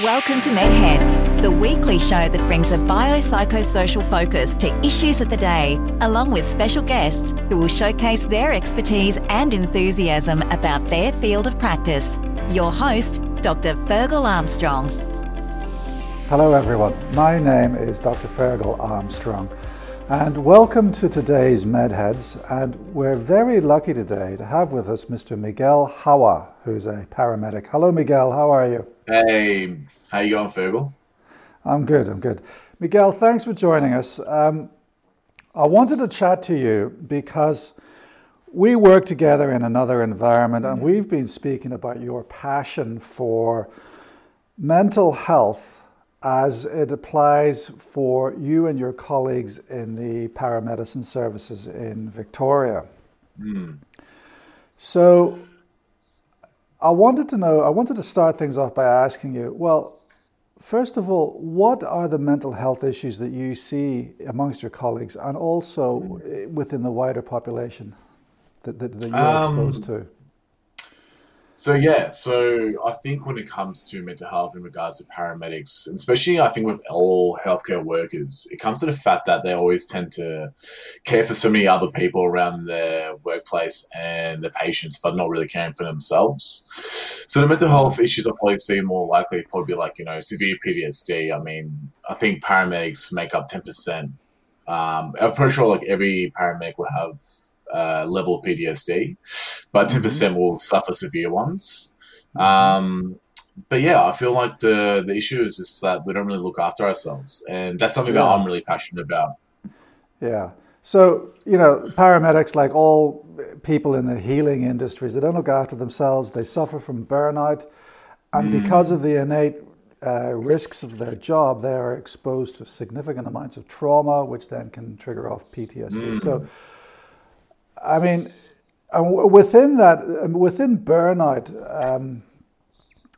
Welcome to MedHeads, the weekly show that brings a biopsychosocial focus to issues of the day, along with special guests who will showcase their expertise and enthusiasm about their field of practice. Your host, Dr. Fergal Armstrong. Hello, everyone. My name is Dr. Fergal Armstrong, and welcome to today's MedHeads. And we're very lucky today to have with us Mr. Miguel Hawa, who's a paramedic. Hello, Miguel. How are you? Hey, how you going, Fergal? I'm good. I'm good. Miguel, thanks for joining us. Um, I wanted to chat to you because we work together in another environment, and we've been speaking about your passion for mental health as it applies for you and your colleagues in the paramedicine services in Victoria. Mm. So, I wanted to know, I wanted to start things off by asking you, well, first of all, what are the mental health issues that you see amongst your colleagues and also within the wider population that, that, that you're Um, exposed to? So yeah, so I think when it comes to mental health in regards to paramedics, and especially I think with all healthcare workers, it comes to the fact that they always tend to care for so many other people around their workplace and their patients, but not really caring for themselves. So the mental health issues I probably see more likely probably like you know severe PTSD. I mean, I think paramedics make up ten percent. Um, I'm pretty sure like every paramedic will have uh, level of PTSD, but 10% will suffer severe ones. Um, but yeah, I feel like the the issue is just that we don't really look after ourselves, and that's something that I'm really passionate about. Yeah. So, you know, paramedics, like all people in the healing industries, they don't look after themselves. They suffer from burnout. And because of the innate uh, risks of their job, they are exposed to significant amounts of trauma, which then can trigger off PTSD. So, I mean, within that, um, within burnout, um,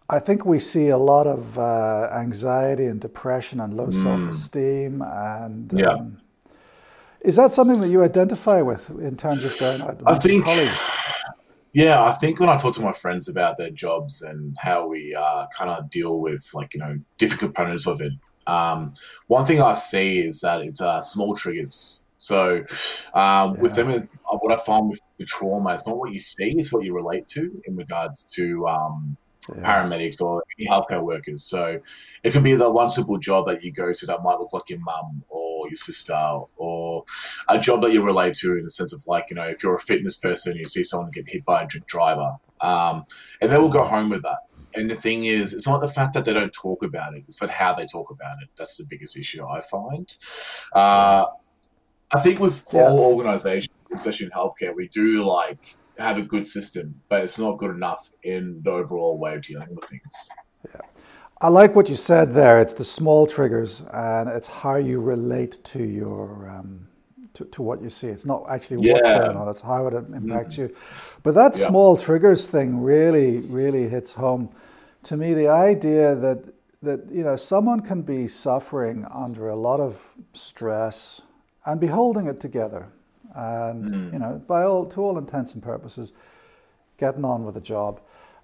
I think we see a lot of uh, anxiety and depression and low self-esteem. And Yeah. um, is that something that you identify with in terms of burnout? I think- colleagues? Yeah, I think when I talk to my friends about their jobs and how we uh, kind of deal with like you know different components of it, um, one thing I see is that it's uh, small triggers. So um, with them, what I find with the trauma, it's not what you see, it's what you relate to in regards to um, paramedics or any healthcare workers. So it can be the one simple job that you go to that might look like your mum or your sister or a job that you relate to in the sense of like, you know, if you're a fitness person, you see someone get hit by a drink driver. Um, and they will go home with that. And the thing is, it's not the fact that they don't talk about it, it's but how they talk about it. That's the biggest issue I find. Uh, I think with Yeah. all organizations, especially in healthcare, we do like have a good system, but it's not good enough in the overall way of dealing with things. Yeah. I like what you said there. It's the small triggers, and it's how you relate to your um, to, to what you see. It's not actually what's Yeah. going on; it's how it impacts you. But that Yeah. small triggers thing really, really hits home to me. The idea that that you know someone can be suffering under a lot of stress and be holding it together, and hmm. you know, by all to all intents and purposes, getting on with the job,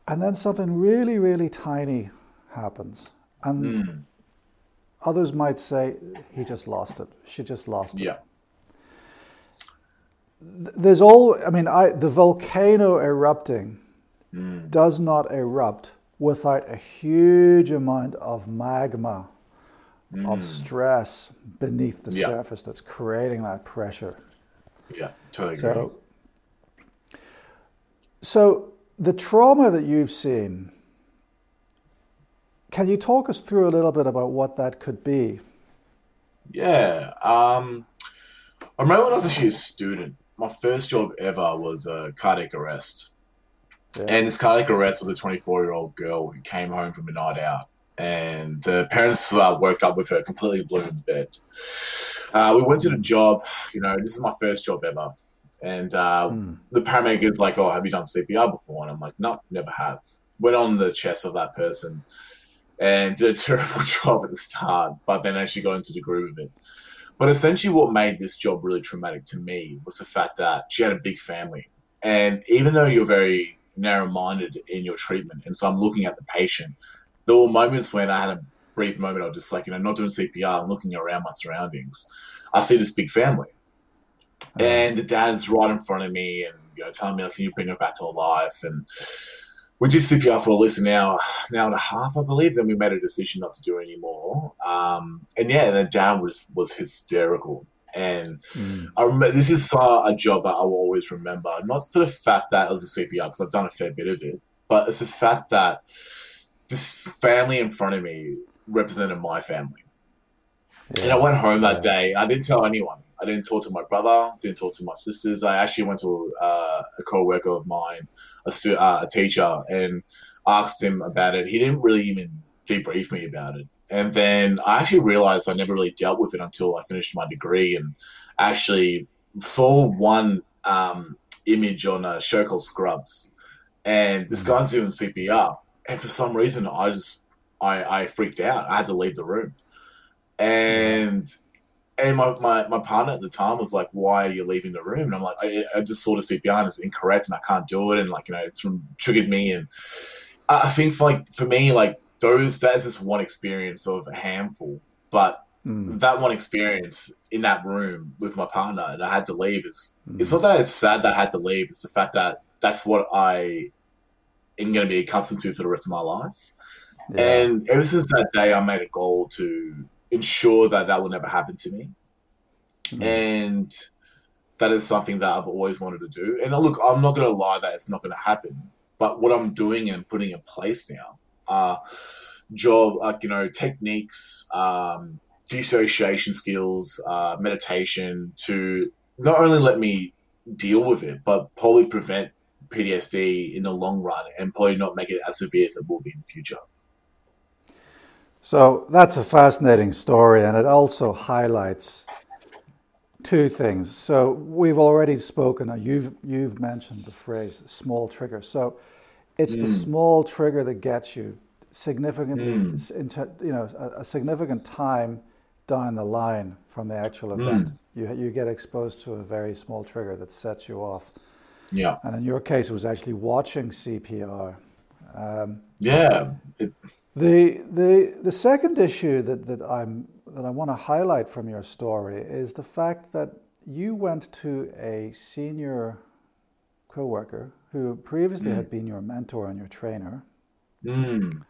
and then something really, really tiny happens, and hmm. others might say he just lost it, she just lost it. Yeah. There's all, I mean, I, the volcano erupting hmm. does not erupt without a huge amount of magma, of stress beneath the Yeah. surface that's creating that pressure. Yeah. Totally agree. So, so the trauma that you've seen, can you talk us through a little bit about what that could be? Yeah. Um, I remember when I was actually a student, my first job ever was a cardiac arrest. Yeah. And this cardiac arrest was a 24 year old girl who came home from a night out. And the parents uh, woke up with her completely blue in bed. Uh, we went to the job. You know, this is my first job ever. And uh, the paramedic is like, Oh, have you done CPR before? And I'm like, No, never have. Went on the chest of that person and did a terrible job at the start, but then actually got into the groove of it. But essentially, what made this job really traumatic to me was the fact that she had a big family. And even though you're very narrow minded in your treatment, and so I'm looking at the patient, there were moments when I had a brief moment of just like, you know, not doing CPR and looking around my surroundings. I see this big family. Uh-huh. And the dad's right in front of me and, you know, telling me, like, can you bring her back to life? And we did CPR for at least an hour, an hour and a half, I believe. Then we made a decision not to do it anymore. Um, and yeah, the dad was, was hysterical. And mm. I remember this is uh, a job that I will always remember, not for the fact that it was a CPR, because I've done a fair bit of it, but it's the fact that this family in front of me represented my family. Yeah. And I went home that yeah. day. I didn't tell anyone. I didn't talk to my brother. Didn't talk to my sisters. I actually went to uh, a co-worker of mine, a, stu- uh, a teacher, and asked him about it. He didn't really even debrief me about it. And then I actually realized I never really dealt with it until I finished my degree and actually saw one um, image on a show called Scrubs. And this mm-hmm. guy's doing CPR. And for some reason, I just I, I freaked out. I had to leave the room. And and my, my, my partner at the time was like, "Why are you leaving the room?" And I'm like, "I, I just saw the CPR and it's incorrect, and I can't do it, and like you know, it's triggered me." And I think for like for me, like those that's just one experience of a handful, but mm. that one experience in that room with my partner, and I had to leave. Is mm. it's not that it's sad that I had to leave. It's the fact that that's what I am going to be accustomed to for the rest of my life. Yeah. And ever since that day, I made a goal to ensure that that will never happen to me. Mm. And that is something that I've always wanted to do. And look, I'm not going to lie that it's not going to happen. But what I'm doing and putting in place now are job, like, you know, techniques, um, dissociation skills, uh, meditation to not only let me deal with it, but probably prevent PTSD in the long run and probably not make it as severe as it will be in the future. So that's a fascinating story, and it also highlights two things. So we've already spoken. You've you've mentioned the phrase "small trigger." So it's mm. the small trigger that gets you significantly, mm. you know, a, a, significant time down the line from the actual mm. event. Mm. You you get exposed to a very small trigger that sets you off. Yeah. And in your case, it was actually watching CPR. Um, yeah. It, the, the, the second issue that, that, I'm, that I want to highlight from your story is the fact that you went to a senior coworker who previously mm. had been your mentor and your trainer. Mm.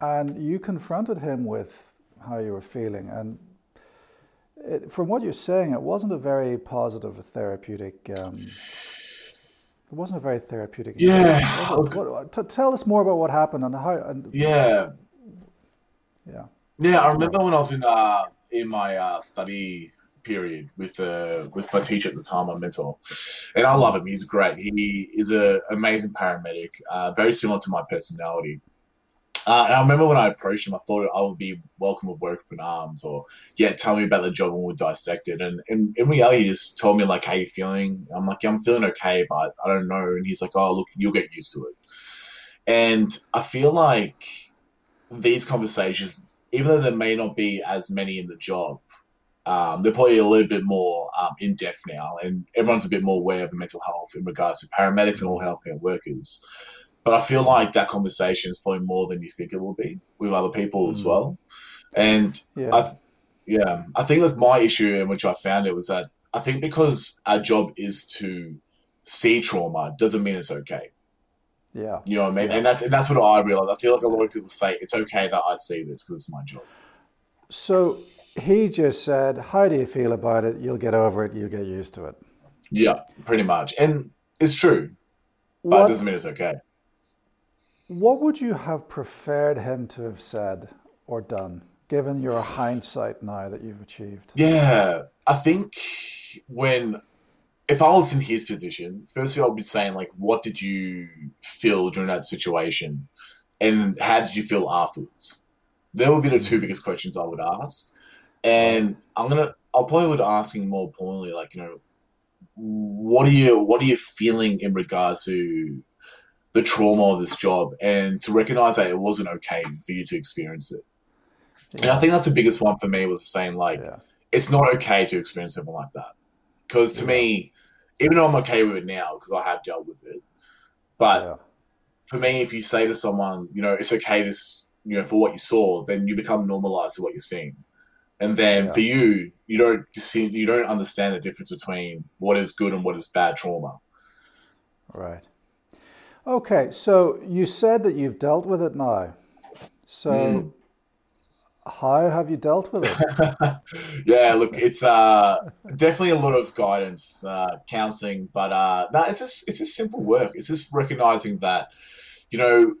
And you confronted him with how you were feeling. And it, from what you're saying, it wasn't a very positive therapeutic um, it wasn't a very therapeutic. Yeah. What, what, t- tell us more about what happened and how. And, yeah. Yeah. Yeah, I remember when I was in uh, in my uh, study period with uh, with my teacher at the time, my mentor, and I love him. He's great. He is an amazing paramedic, uh, very similar to my personality. Uh, and I remember when I approached him, I thought I would be welcome with work open arms, or yeah, tell me about the job and we'll dissect it. And, and in reality, he just told me like, "How you feeling?" I'm like, yeah, "I'm feeling okay, but I don't know." And he's like, "Oh, look, you'll get used to it." And I feel like these conversations, even though there may not be as many in the job, um, they're probably a little bit more um, in depth now, and everyone's a bit more aware of the mental health in regards to paramedics and all healthcare workers. But I feel like that conversation is probably more than you think it will be with other people mm. as well. And yeah. I, yeah, I think like my issue in which I found it was that I think because our job is to see trauma doesn't mean it's okay. Yeah. You know what I mean? Yeah. And that's, and that's what I realize. I feel like a lot of people say it's okay that I see this because it's my job. So he just said, How do you feel about it? You'll get over it. You'll get used to it. Yeah, pretty much. And it's true, but what, it doesn't mean it's okay. What would you have preferred him to have said or done, given your hindsight now that you've achieved? Yeah, I think when, if I was in his position, firstly, I would be saying, like, what did you feel during that situation? And how did you feel afterwards? There would be the two mm. biggest questions I would ask. And I'm gonna, I'll probably would asking more importantly, like, you know, what are you, what are you feeling in regards to the trauma of this job and to recognize that it wasn't okay for you to experience it. Yeah. And I think that's the biggest one for me was saying like yeah. it's not okay to experience something like that. Because to yeah. me, even though I'm okay with it now because I have dealt with it, but for me, if you say to someone, you know, it's okay to you know, for what you saw, then you become normalized to what you're seeing. And then for you, you don't see, you don't understand the difference between what is good and what is bad trauma. Right. Okay, so you said that you've dealt with it now. So Hmm. how have you dealt with it? yeah, look, it's uh, definitely a lot of guidance, uh, counseling, but uh, no, it's just it's just simple work. It's just recognizing that, you know,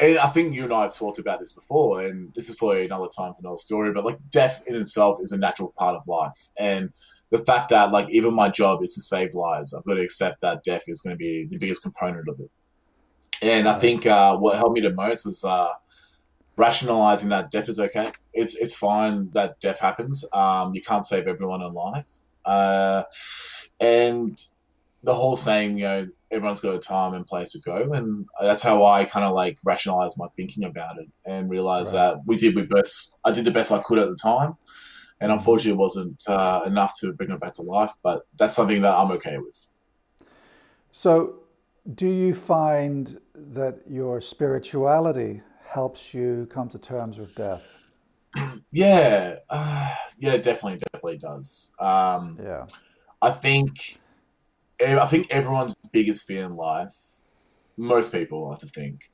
and I think you and I have talked about this before, and this is probably another time for another story. But like, death in itself is a natural part of life, and the fact that like even my job is to save lives, I've got to accept that death is going to be the biggest component of it. And I think uh, what helped me the most was uh, rationalizing that death is okay. It's it's fine that death happens. Um, you can't save everyone in life, uh, and the whole saying, you know, everyone's got a time and place to go, and that's how I kind of like rationalize my thinking about it and realize Right. that we did we best. I did the best I could at the time, and unfortunately, it wasn't uh, enough to bring it back to life. But that's something that I'm okay with. So do you find that your spirituality helps you come to terms with death? Yeah, uh, yeah, definitely, definitely does. Um, Yeah. I think I think everyone's biggest fear in life, most people like to think,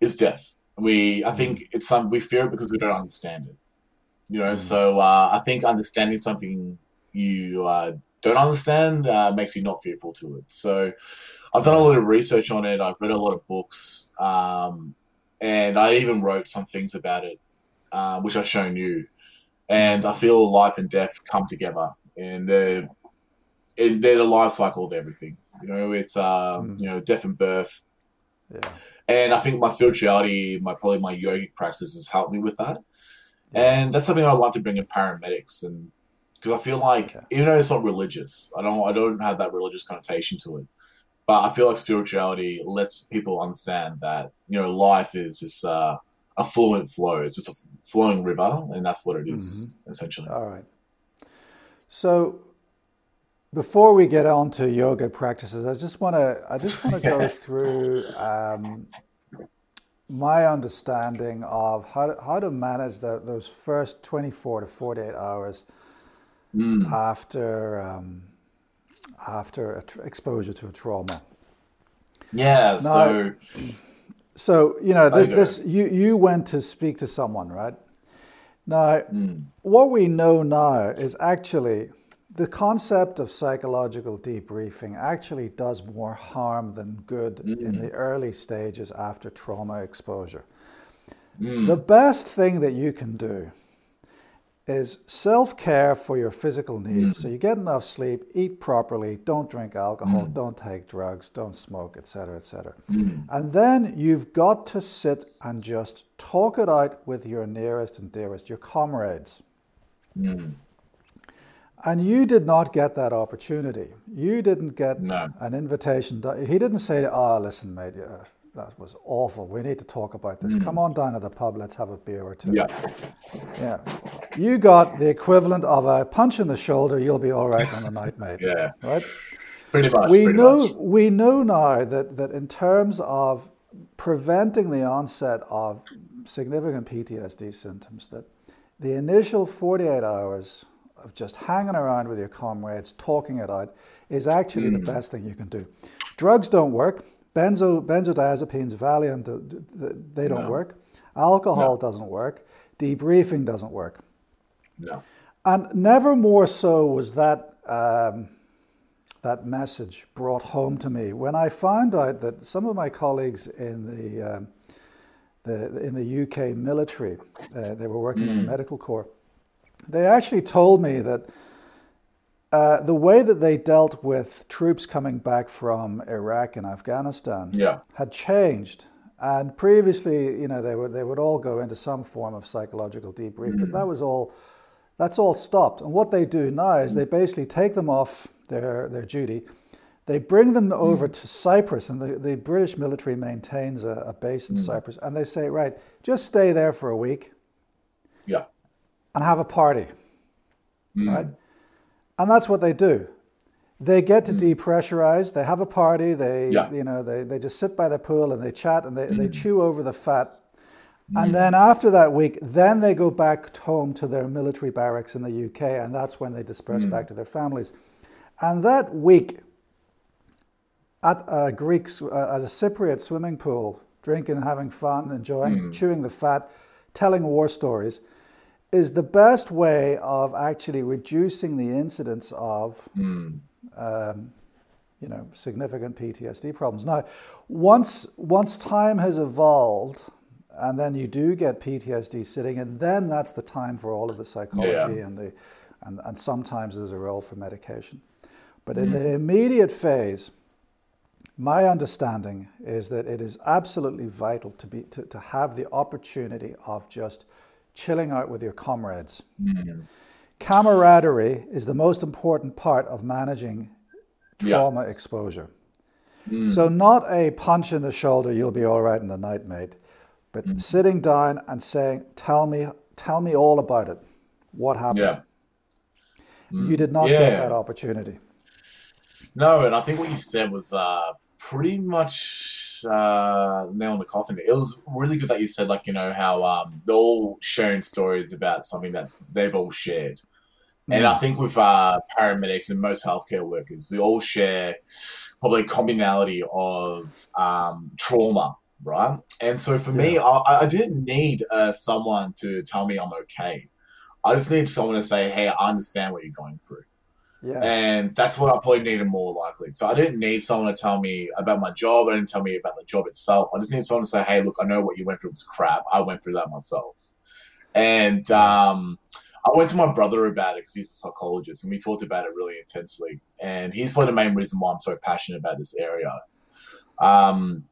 is death. We I think it's some we fear it because we don't understand it. You know, so uh, I think understanding something you uh, don't understand uh, makes you not fearful to it. So I've done a lot of research on it. I've read a lot of books, um, and I even wrote some things about it, uh, which I've shown you. And I feel life and death come together, and they're and they're the life cycle of everything. You know, it's uh, Mm. you know, death and birth, Yeah. and I think my spirituality, my probably my yogic practice has helped me with that. And that's something I like to bring in paramedics, and because I feel like Okay. even though it's not religious, I don't I don't have that religious connotation to it, but I feel like spirituality lets people understand that you know life is this uh, a fluent flow. It's just a flowing river, and that's what it is, essentially. All right. So before we get on to yoga practices, I just want to I just want to go through um, my understanding of how to, how to manage the, those first 24 to 48 hours Mm. after um, after a tr- exposure to a trauma. Yeah. So. So you know this, this you you went to speak to someone, right? Now, Mm. what we know now is actually the concept of psychological debriefing actually does more harm than good in the early stages after trauma exposure. Mm. The best thing that you can do is self care for your physical needs. So mm. you get enough sleep, eat properly, don't drink alcohol, mm. don't take drugs, don't smoke, etc., etc. Mm. And then you've got to sit and just talk it out with your nearest and dearest, your comrades. Mm. And you did not get that opportunity. You didn't get No. an invitation. He didn't say, "Oh, listen, mate, yeah, that was awful. We need to talk about this. Hmm. Come on down to the pub. Let's have a beer or two. Yeah. Yeah. You got the equivalent of a punch in the shoulder. You'll be all right on the night, mate. Yeah. Right? Pretty much. we pretty know much. we know now that, that in terms of preventing the onset of significant PTSD symptoms, that the initial 48 hours of just hanging around with your comrades, talking it out, is actually the hmm. best thing you can do. Drugs don't work. Benzo, benzodiazepines, Valium, th- th- th- they don't No. work. Alcohol No. doesn't work. Debriefing doesn't work. No. And never more so was that um, that message brought home to me when I found out that some of my colleagues in the um, the in the UK military, uh, they were working in the medical corps. They actually told me that uh, the way that they dealt with troops coming back from Iraq and Afghanistan Yeah. had changed. And previously, you know, they would they would all go into some form of psychological debrief, but hmm. that was all that's all stopped. And what they do now is they basically take them off their their duty. They bring them hmm. over to Cyprus, and the, the British military maintains a, a base in hmm. Cyprus. And they say, right, just stay there for a week Yeah. and have a party, right? And that's what they do. They get to hmm. depressurize. They have a party. They, Yeah. you know, they, they just sit by the pool and they chat and they, they hmm. chew over the fat. And hmm. then after that week, then they go back home to their military barracks in the UK, and that's when they disperse back to their families. And that week at a Greek, uh, at a Cypriot swimming pool, drinking, having fun, enjoying, chewing the fat, telling war stories, is the best way of actually reducing the incidence of, um, you know, significant PTSD problems. Now, once once time has evolved, and then you do get PTSD sitting, and then that's the time for all of the psychology Yeah. and the, and, and sometimes there's a role for medication. But in the immediate phase, my understanding is that it is absolutely vital to be to, to have the opportunity of just chilling out with your comrades. Hmm. Camaraderie is the most important part of managing Yeah. trauma exposure. Hmm. So not a punch in the shoulder, you'll be all right in the night, mate, but hmm. sitting down and saying, "Tell me, tell me all about it. What happened?" Yeah. You did not get that opportunity. No, and I think what you said was uh, pretty much uh, nail in the coffin. It was really good that you said, like, you know, how um, they're all sharing stories about something that they've all shared. And I think with uh, paramedics and most healthcare workers, we all share probably a commonality of um, trauma, right? And so for me, I, I didn't need uh, someone to tell me I'm okay. I just need someone to say, hey, I understand what you're going through. Yeah. And that's what I probably needed more likely. So I didn't need someone to tell me about my job. I didn't tell me about the job itself. I just need someone to say, hey, look, I know what you went through was crap. I went through that myself. And um, I went to my brother about it because he's a psychologist and we talked about it really intensely. And he's probably the main reason why I'm so passionate about this area. Um,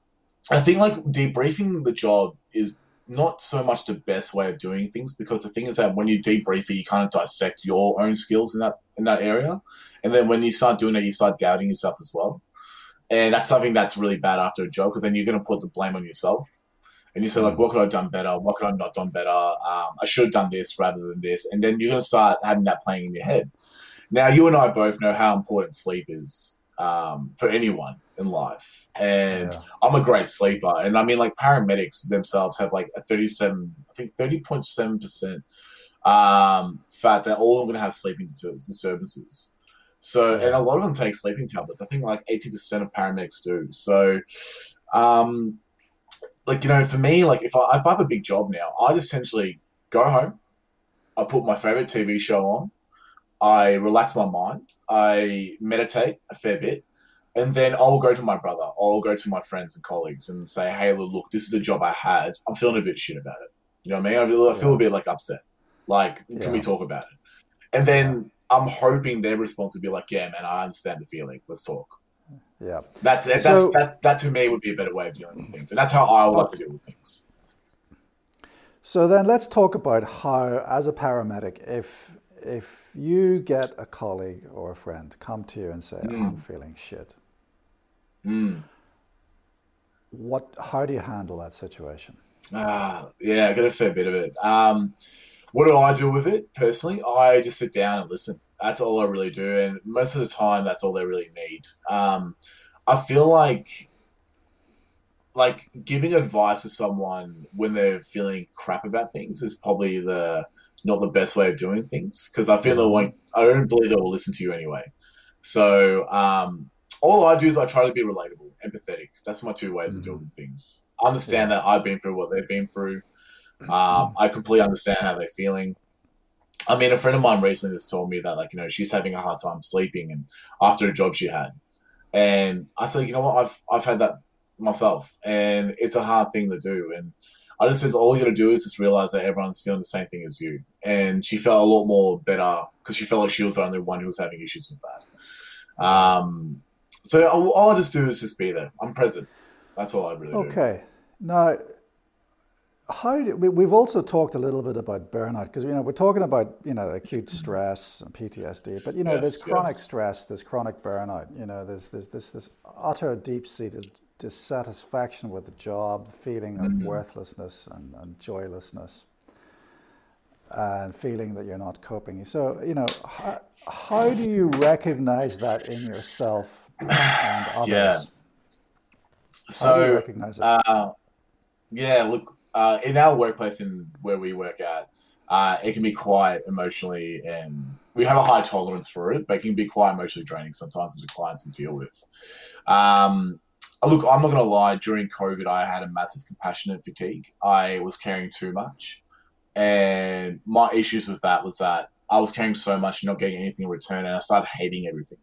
I think like debriefing the job is not so much the best way of doing things because the thing is that when you debrief it, you kind of dissect your own skills in that in that area, and then when you start doing it, you start doubting yourself as well, and that's something that's really bad after a job because then you're going to put the blame on yourself, and you say like, what could I have done better? What could I have not done better? Um, I should have done this rather than this, and then you're going to start having that playing in your head. Now, you and I both know how important sleep is um, for anyone in life, and Yeah. I'm a great sleeper, and I mean, like paramedics themselves have like a 37, I think 30.7 percent um, fact that all of them going to have sleeping disturbances. So, and a lot of them take sleeping tablets. I think like 80 percent of paramedics do. So, um, like you know, for me, like if I if I have a big job now, I'd essentially go home, I put my favorite TV show on, I relax my mind, I meditate a fair bit, and then I'll go to my brother, or I'll go to my friends and colleagues and say, hey, look, this is a job I had. I'm feeling a bit shit about it. You know what I mean? I feel, I feel a bit like upset. Like, Yeah. can we talk about it? And then I'm hoping their response would be like, yeah, man, I understand the feeling. Let's talk. Yeah. That's, that, So- that's, that, that to me would be a better way of dealing with things. And that's how I like to deal with things. So then let's talk about how, as a paramedic, if if you get a colleague or a friend come to you and say, hmm. "I'm feeling shit," Mm. what? How do you handle that situation? Ah, yeah, I got a fair bit of it. Um, what do I do with it personally? I just sit down and listen. That's all I really do, and most of the time, that's all they really need. Um, I feel like, like giving advice to someone when they're feeling crap about things is probably the not the best way of doing things because I feel like I don't believe they will listen to you anyway. So um, all I do is I try to be relatable, empathetic. That's my two ways of doing things. I understand that I've been through what they've been through. Um, I completely understand how they're feeling. I mean, a friend of mine recently just told me that, like, you know, she's having a hard time sleeping, and after a job she had, and I said, you know what, I've I've had that myself, and it's a hard thing to do, and I just said all you got to do is just realize that everyone's feeling the same thing as you, and she felt a lot more better because she felt like she was the only one who was having issues with that. Um, so all, all I just do is just be there. I'm present. That's all I really do. Okay. Now, how do, we, we've also talked a little bit about burnout because you know we're talking about you know acute stress and PTSD, but you know Yes, there's chronic yes. stress, there's chronic burnout. You know, there's there's this this utter deep-seated dissatisfaction with the job, the feeling of Mm-hmm. worthlessness and, and joylessness, and feeling that you're not coping. So you know, how, how do you recognize that in yourself and others? Yeah. How do you So recognize it? Uh, yeah, look, uh, in our workplace and where we work at, uh, it can be quite emotionally and we have a high tolerance for it, but it can be quite emotionally draining sometimes with the clients we deal with. Um, look, I'm not going to lie. During COVID, I had a massive compassionate fatigue. I was caring too much, and my issues with that was that I was caring so much, not getting anything in return, and I started hating everything.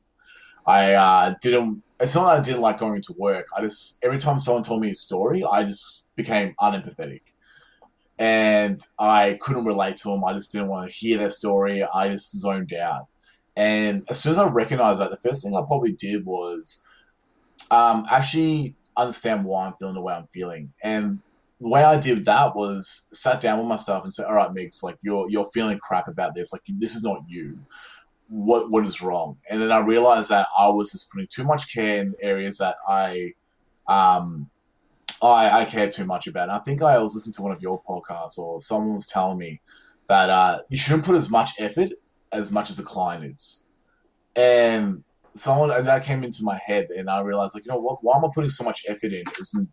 I uh, didn't. It's not that I didn't like going to work. I just every time someone told me a story, I just became unempathetic, and I couldn't relate to them. I just didn't want to hear their story. I just zoned out. And as soon as I recognized that, the first thing I probably did was um, actually understand why I'm feeling the way I'm feeling. And the way I did that was sat down with myself and said, "All right, Migs, like you're you're feeling crap about this. Like this is not you. What what is wrong?" And then I realized that I was just putting too much care in areas that I um I I care too much about. And I think I was listening to one of your podcasts or someone was telling me that uh, you shouldn't put as much effort as much as the client is. And someone and that came into my head and I realized like you know what why am I putting so much effort in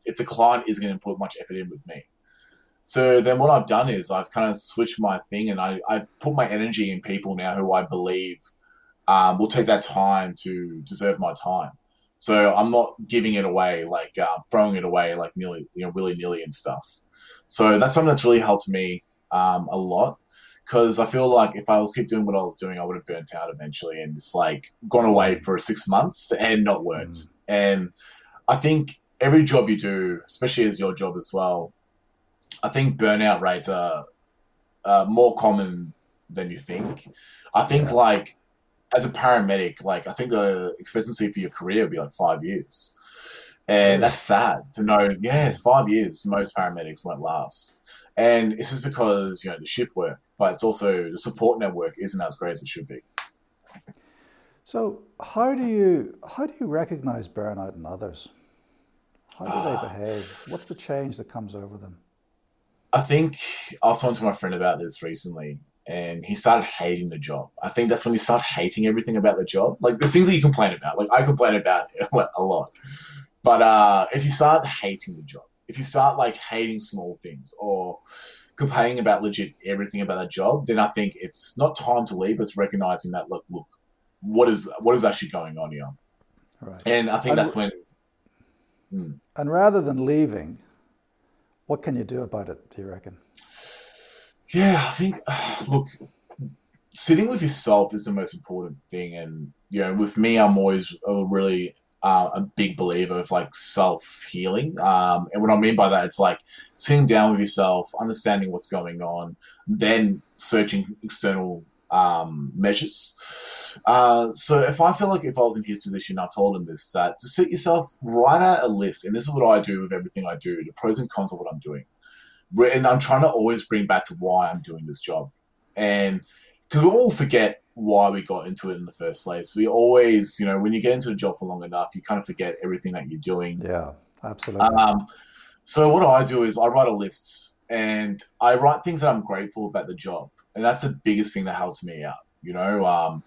if the client isn't going to put much effort in with me so then what I've done is I've kind of switched my thing and I, I've put my energy in people now who I believe um, will take that time to deserve my time so I'm not giving it away like uh, throwing it away like nearly you know willy nilly and stuff so that's something that's really helped me um, a lot because I feel like if I was keep doing what I was doing, I would have burnt out eventually and just like gone away for six months and not worked. Mm. And I think every job you do, especially as your job as well, I think burnout rates are uh, more common than you think. I think like as a paramedic, like I think the expectancy for your career would be like five years. And that's sad to know. Yeah, it's five years. Most paramedics won't last. And it's just because, you know, the shift work, but it's also the support network isn't as great as it should be. So how do you how do you recognize burnout in others? How do they behave? What's the change that comes over them? I think I was talking to my friend about this recently, and he started hating the job. I think that's when you start hating everything about the job. Like the things that you complain about. Like I complain about a lot, but uh, if you start hating the job, if you start like hating small things or complaining about legit everything about that job, then I think it's not time to leave. It's recognizing that look, look, what is what is actually going on here, right. and I think and, that's when. And rather than leaving, what can you do about it? Do you reckon? Yeah, I think. Look, sitting with yourself is the most important thing, and you know, with me, I'm always a really uh, a big believer of like self healing. Um, and what I mean by that, it's like sitting down with yourself, understanding what's going on, then searching external um, measures. Uh, so if I feel like if I was in his position, I told him this that to sit yourself, write out a list, and this is what I do with everything I do: the pros and cons of what I'm doing. And I'm trying to always bring back to why I'm doing this job, and because we all forget why we got into it in the first place. We always, you know, when you get into a job for long enough, you kind of forget everything that you're doing. Yeah, absolutely. Um, so what I do is I write a list and I write things that I'm grateful about the job, and that's the biggest thing that helps me out. You know, um,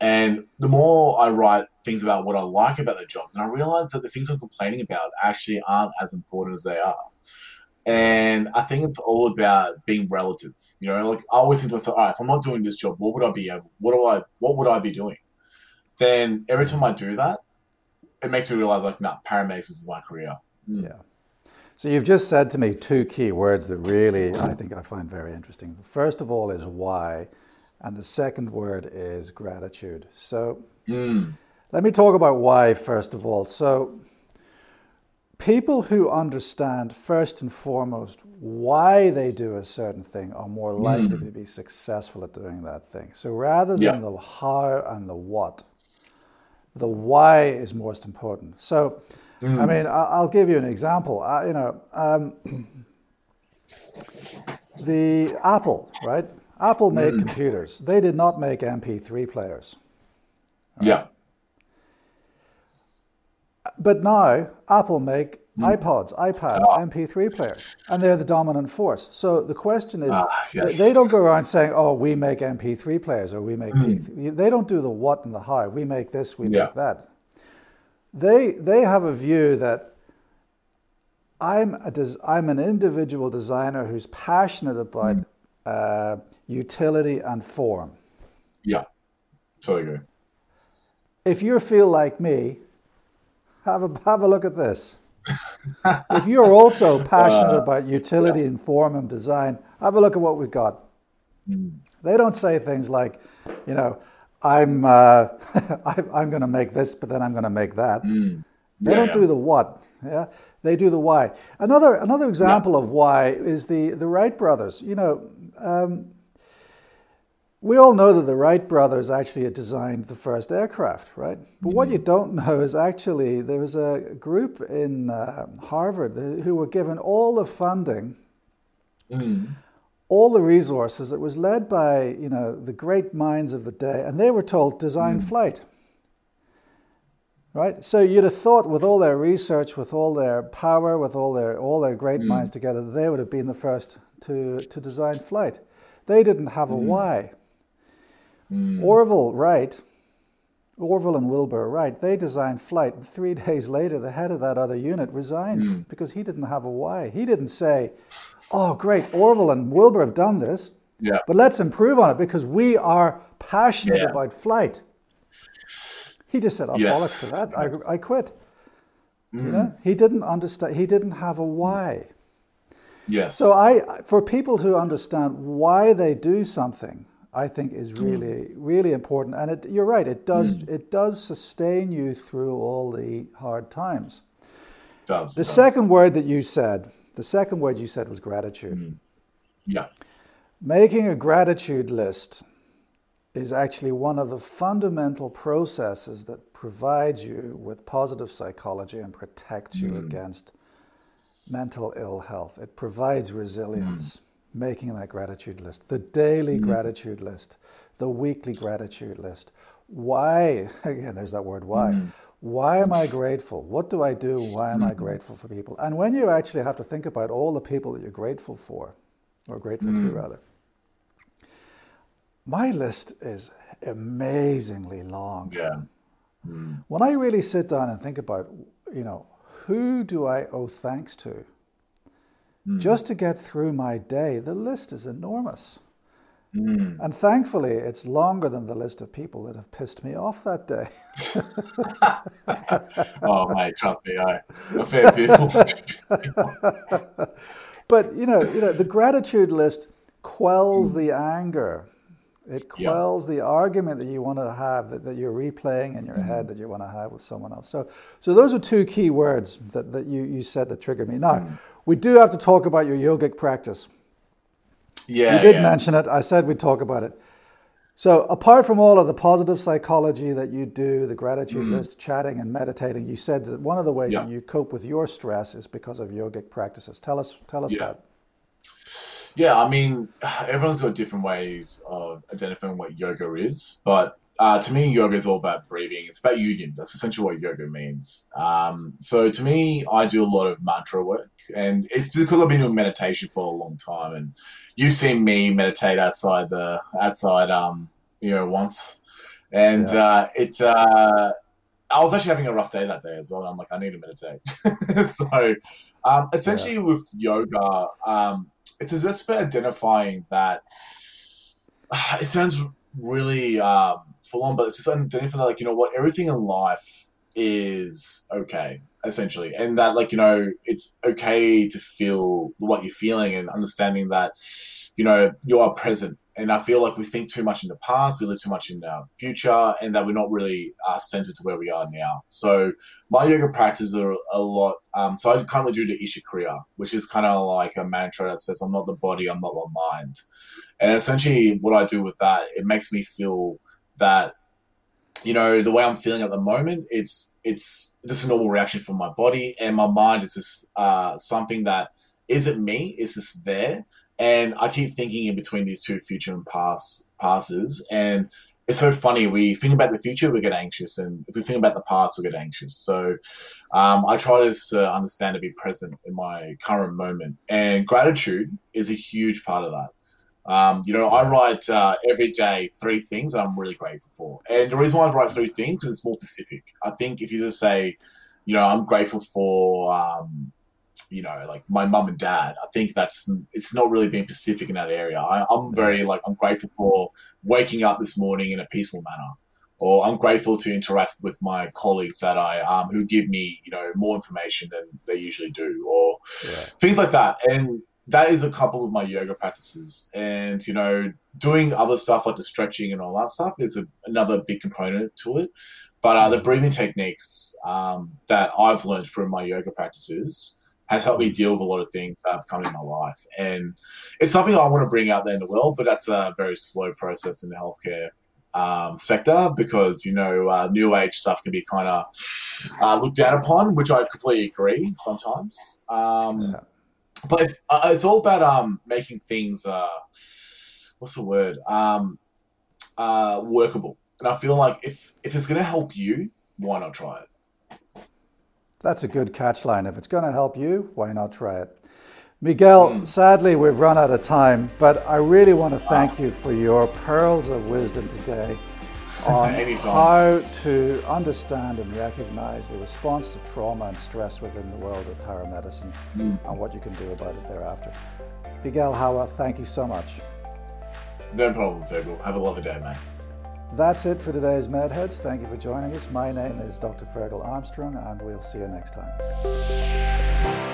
and the more I write things about what I like about the job, then I realize that the things I'm complaining about actually aren't as important as they are. And I think it's all about being relative. You know, like I always think to myself, all right, if I'm not doing this job, what would I be able, what do I what would I be doing? Then every time I do that, it makes me realize like, nah, paramedics is my career. Mm. Yeah. So you've just said to me two key words that really I think I find very interesting. The first of all is why, and the second word is gratitude. So mm. let me talk about why first of all. So people who understand first and foremost why they do a certain thing are more likely mm. to be successful at doing that thing. So rather than yeah. the how and the what, the why is most important. So, mm. I mean, I'll give you an example. I, you know, um, the Apple, right? Apple made mm. computers. They did not make MP3 players. Right? Yeah. But now Apple make mm. iPods, iPads, oh. MP3 players, and they're the dominant force. So the question is, ah, yes. they don't go around saying, "Oh, we make MP3 players," or "We make mm. P3. They don't do the what and the how. We make this, we yeah. make that. They they have a view that I'm a des- I'm an individual designer who's passionate about mm. uh, utility and form. Yeah, totally agree. If you feel like me, have a have a look at this. if you're also passionate uh, about utility yeah. and form and design, have a look at what we've got. Mm. They don't say things like, you know, I'm uh, I'm going to make this, but then I'm going to make that. Mm. They yeah, don't do the what. Yeah, they do the why. Another another example yeah. of why is the the Wright brothers. You know, um, we all know that the Wright brothers actually had designed the first aircraft, right? But mm-hmm. what you don't know is actually there was a group in uh, Harvard who were given all the funding. Mm-hmm all the resources that was led by you know the great minds of the day and they were told design mm. flight right so you'd have thought with all their research with all their power with all their all their great mm. minds together they would have been the first to to design flight they didn't have a mm. why orville wright Orville and Wilbur Wright, they designed flight. Three days later, the head of that other unit resigned mm. because he didn't have a why. He didn't say, oh, great, Orville and Wilbur have done this. Yeah. But let's improve on it because we are passionate yeah. about flight. He just said, oh, yes. bollocks to that. I, I quit. Mm. You know, he didn't understand, he didn't have a why. Yes. So I, for people to understand why they do something, I think is mm. really, mm. really important. And it, you're right, it does, mm. it does sustain you through all the hard times. Does. The does. second word that you said the second word you said was gratitude. Mm. Yeah. Making a gratitude list is actually one of the fundamental processes that provides you with positive psychology and protects you mm. against mental ill health. It provides resilience, mm. making that gratitude list, the daily mm. gratitude list, the weekly gratitude list. Why, again, there's that word why. Why am I grateful? What do I do? Why am I mm-hmm. grateful for people? And when you actually have to think about all the people that you're grateful for, or grateful mm. to rather, my list is amazingly long. Yeah. Mm. When I really sit down and think about, you know, who do I owe thanks to? Mm. Just to get through my day, the list is enormous. Mm. And thankfully, it's longer than the list of people that have pissed me off that day. oh, mate, trust me, I a fair people. but you know, you know, the gratitude list quells mm. the anger. It quells the argument that you want to have that, that you're replaying in your mm. head that you want to have with someone else. So, so those are two key words that, that you, you said that triggered me. Now, mm. we do have to talk about your yogic practice. Yeah, you did yeah. mention it. I said we'd talk about it. So, apart from all of the positive psychology that you do, the gratitude mm. list, chatting and meditating, you said that one of the ways yeah. that you cope with your stress is because of yogic practices. Tell us, tell us yeah. that. Yeah, I mean, everyone's got different ways of identifying what yoga is, but uh, to me, yoga is all about breathing. It's about union. That's essentially what yoga means. Um, so to me, I do a lot of mantra work, and it's because I've been doing meditation for a long time. And you've seen me meditate outside the outside, um, you know, once, and yeah. uh, it. Uh, I was actually having a rough day that day as well. And I'm like, I need to meditate. so, um, essentially, yeah. with yoga, um, it's just about identifying that. It sounds really um, full on, but it's just underneath that, like, you know what, everything in life is okay, essentially. And that, like, you know, it's okay to feel what you're feeling and understanding that, you know, you are present. And I feel like we think too much in the past, we live too much in the future, and that we're not really uh, centered to where we are now. So my yoga practices are a lot. Um, so I currently do the Isha Kriya, which is kind of like a mantra that says, "I'm not the body, I'm not my mind." And essentially, what I do with that, it makes me feel that you know the way I'm feeling at the moment, it's it's just a normal reaction from my body, and my mind is just uh, something that isn't me. It's just there, and I keep thinking in between these two future and past passes, and it's so funny. We think about the future, we get anxious, and if we think about the past, we get anxious. So um, I try to to understand to be present in my current moment, and gratitude is a huge part of that. Um, you know, I write uh, every day three things that I'm really grateful for. And the reason why I write three things is it's more specific. I think if you just say, you know, I'm grateful for, um, you know, like my mum and dad. I think that's it's not really being Pacific in that area. I, I'm very like I'm grateful for waking up this morning in a peaceful manner, or I'm grateful to interact with my colleagues that I um who give me you know more information than they usually do, or yeah. things like that. And that is a couple of my yoga practices, and you know, doing other stuff like the stretching and all that stuff is a, another big component to it. But uh, the breathing techniques um, that I've learned from my yoga practices has helped me deal with a lot of things that have come in my life. And it's something I want to bring out there in the world, but that's a very slow process in the healthcare um, sector because, you know, uh, new age stuff can be kind of uh, looked down upon, which I completely agree sometimes. Um, yeah. But if, uh, it's all about um, making things, uh, what's the word, um, uh, workable. And I feel like if if it's going to help you, why not try it? That's a good catch line. If it's going to help you, why not try it? Miguel, mm. sadly, we've run out of time, but I really want to thank you for your pearls of wisdom today on how to understand and recognize the response to trauma and stress within the world of paramedicine mm. and what you can do about it thereafter. Miguel Hawa, thank you so much. No problem, Fergal. Have a lovely day, mate. That's it for today's MedHeads. Thank you for joining us. My name is Dr. Fergal Armstrong, and we'll see you next time.